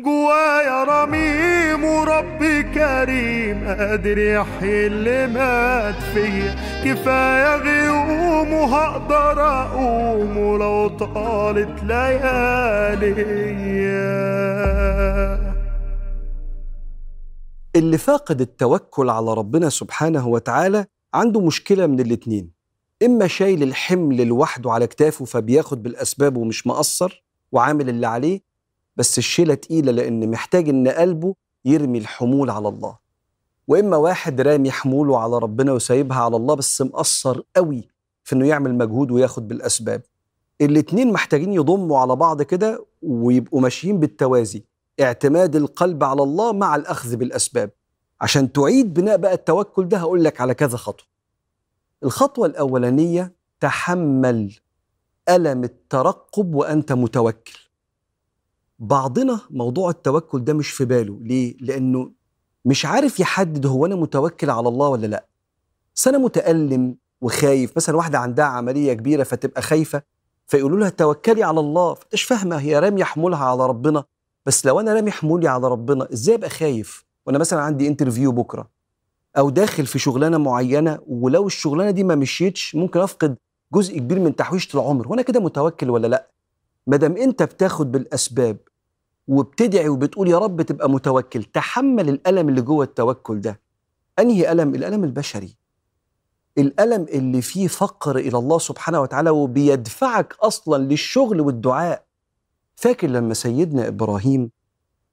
جوايا رميم وربي كريم قادر يحيي اللي مات فيا. كفاية غيوم وهقدر أقوم ولو طالت ليالي اللي فاقد التوكل على ربنا سبحانه وتعالى عنده مشكلة من الاتنين. إما شايل الحمل لوحده على كتافه فبياخد بالأسباب ومش مقصر وعامل اللي عليه بس الشيلة تقيلة لأن محتاج إن قلبه يرمي الحمول على الله. وإما واحد رامي حموله على ربنا وسايبها على الله بس مقصر قوي في إنه يعمل مجهود وياخد بالأسباب. الاتنين محتاجين يضموا على بعض كده ويبقوا ماشيين بالتوازي اعتماد القلب على الله مع الأخذ بالأسباب. عشان تعيد بناء بقى التوكل ده هقول لك على كذا خطوة. الخطوة الأولانية تحمل ألم الترقب وأنت متوكل. بعضنا موضوع التوكل ده مش في باله. ليه؟ لأنه مش عارف يحدد هو أنا متوكل على الله ولا لأ. بس أنا متألم وخايف. مثلا واحدة عندها عملية كبيرة فتبقى خايفة فيقولوا لها توكلي على الله. فتش فاهمة هي رامية حمولها على ربنا. بس لو أنا رامي حمولي على ربنا إزاي أبقى خايف؟ وأنا مثلا عندي انترفيو بكرة أو داخل في شغلانة معينة ولو الشغلانة دي ما مشيتش ممكن أفقد جزء كبير من تحويشة العمر. وأنا كده متوكل ولا لأ؟ ما دام أنت بتاخد بالأسباب وبتدعي وبتقول يا رب تبقى متوكل. تحمل الألم اللي جوه التوكل ده. أنهي ألم؟ الألم البشري. الألم اللي فيه فقر إلى الله سبحانه وتعالى وبيدفعك أصلا للشغل والدعاء. فاكر لما سيدنا إبراهيم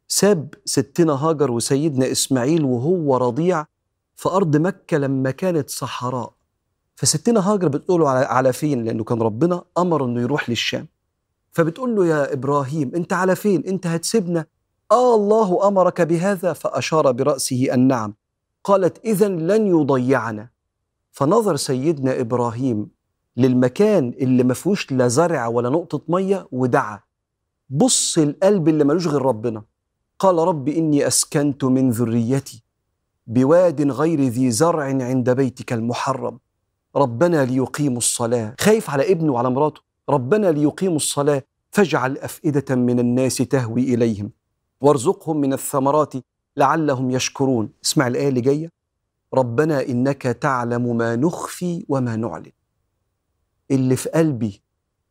ساب ستنا هاجر وسيدنا إسماعيل وهو رضيع في أرض مكة لما كانت صحراء؟ فستنا هاجر بتقول له على, على فين؟ لأنه كان ربنا أمر أنه يروح للشام. فبتقول له يا إبراهيم أنت على فين؟ أنت هتسيبنا؟ آه الله أمرك بهذا فأشار برأسه النعم قالت إذا لن يضيعنا. فنظر سيدنا إبراهيم للمكان اللي ما فيهوش لا زرع ولا نقطة مية ودعا. بص القلب اللي ملوش غير ربنا. قال رب إني أسكنت من ذريتي بواد غير ذي زرع عند بيتك المحرم. ربنا ليقيموا الصلاة. خايف على ابنه وعلى مراته. ربنا ليقيموا الصلاة فاجعل أفئدة من الناس تهوي إليهم. وارزقهم من الثمرات لعلهم يشكرون. اسمع الآية اللي جاية. ربنا إنك تعلم ما نخفي وما نعلن. اللي في قلبي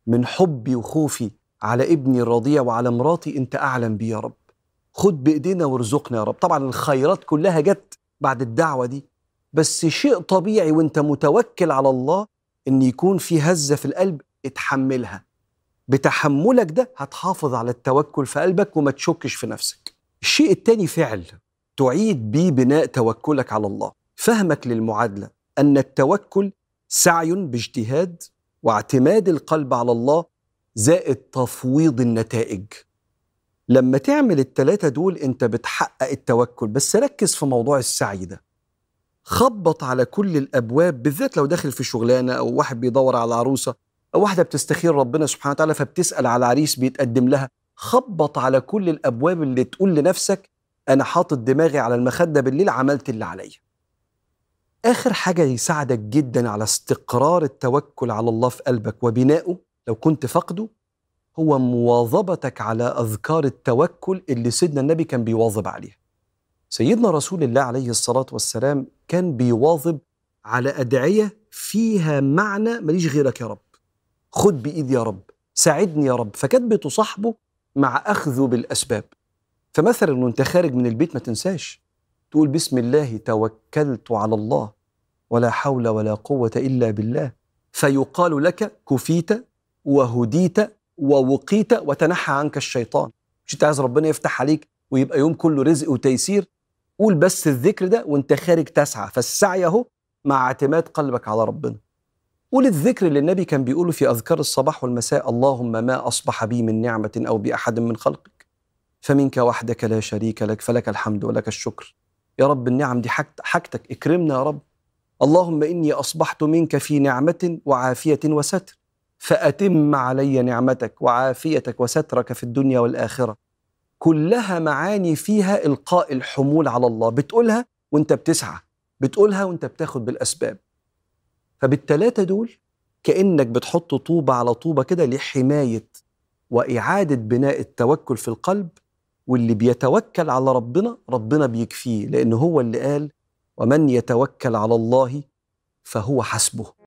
من حبي وخوفي على ابني الرضيع وعلى مراتي أنت أعلم بيه يا رب. خد بإيدينا وارزقنا يا رب. طبعا الخيرات كلها جت بعد الدعوة دي بس شيء طبيعي وأنت متوكل على الله إن يكون في هزة في القلب اتحملها. بتحملك ده هتحافظ على التوكل في قلبك وما تشكش في نفسك. الشيء التاني فعل تعيد بيه بناء توكلك على الله. فهمك للمعادلة أن التوكل سعي باجتهاد واعتماد القلب على الله زائد تفويض النتائج. لما تعمل التلاتة دول أنت بتحقق التوكل. بس ركز في موضوع السعي ده. خبط على كل الأبواب بالذات لو داخل في شغلانة أو واحد بيدور على عروسة. أو واحدة بتستخير ربنا سبحانه وتعالى فبتسأل على عريس بيتقدم لها خبط على كل الأبواب اللي تقول لنفسك أنا حاطط دماغي على المخدة بالليل عملت اللي عليا آخر حاجة يساعدك جدا على استقرار التوكل على الله في قلبك وبنائه لو كنت فقده هو مواظبتك على أذكار التوكل اللي سيدنا النبي كان بيواظب عليها. سيدنا رسول الله عليه الصلاة والسلام كان بيواظب على أدعية فيها معنى ماليش غيرك يا رب. خد بإيدي يا رب، ساعدني يا رب، فكانت بتصاحبه مع أخذه بالأسباب. فمثلا وأنت خارج من البيت ما تنساش. تقول بسم الله توكلت على الله ولا حول ولا قوة إلا بالله. فيقال لك كفيت وهديت ووقيت وتنحى عنك الشيطان. مش أنت عايز ربنا يفتح عليك ويبقى يوم كله رزق وتيسير؟ قول بس الذكر ده وأنت خارج تسعى. فالسعي أهو مع اعتماد قلبك على ربنا. قول الذكر اللي النبي كان بيقوله في أذكار الصباح والمساء اللهم ما أصبح بي من نعمة أو بأحد من خلقك. فمنك وحدك لا شريك لك فلك الحمد ولك الشكر. يا رب النعم دي حاجتك اكرمنا يا رب. اللهم إني أصبحت منك في نعمة وعافية وستر. فأتم علي نعمتك وعافيتك وسترك في الدنيا والآخرة. كلها معاني فيها إلقاء الحمول على الله. بتقولها وأنت بتسعى. بتقولها وأنت بتاخد بالأسباب. فبالتلاتة دول كأنك بتحط طوبة على طوبة كده لحماية وإعادة بناء التوكل في القلب واللي بيتوكل على ربنا ربنا بيكفيه لأن هو اللي قال ومن يتوكل على الله فهو حسبه.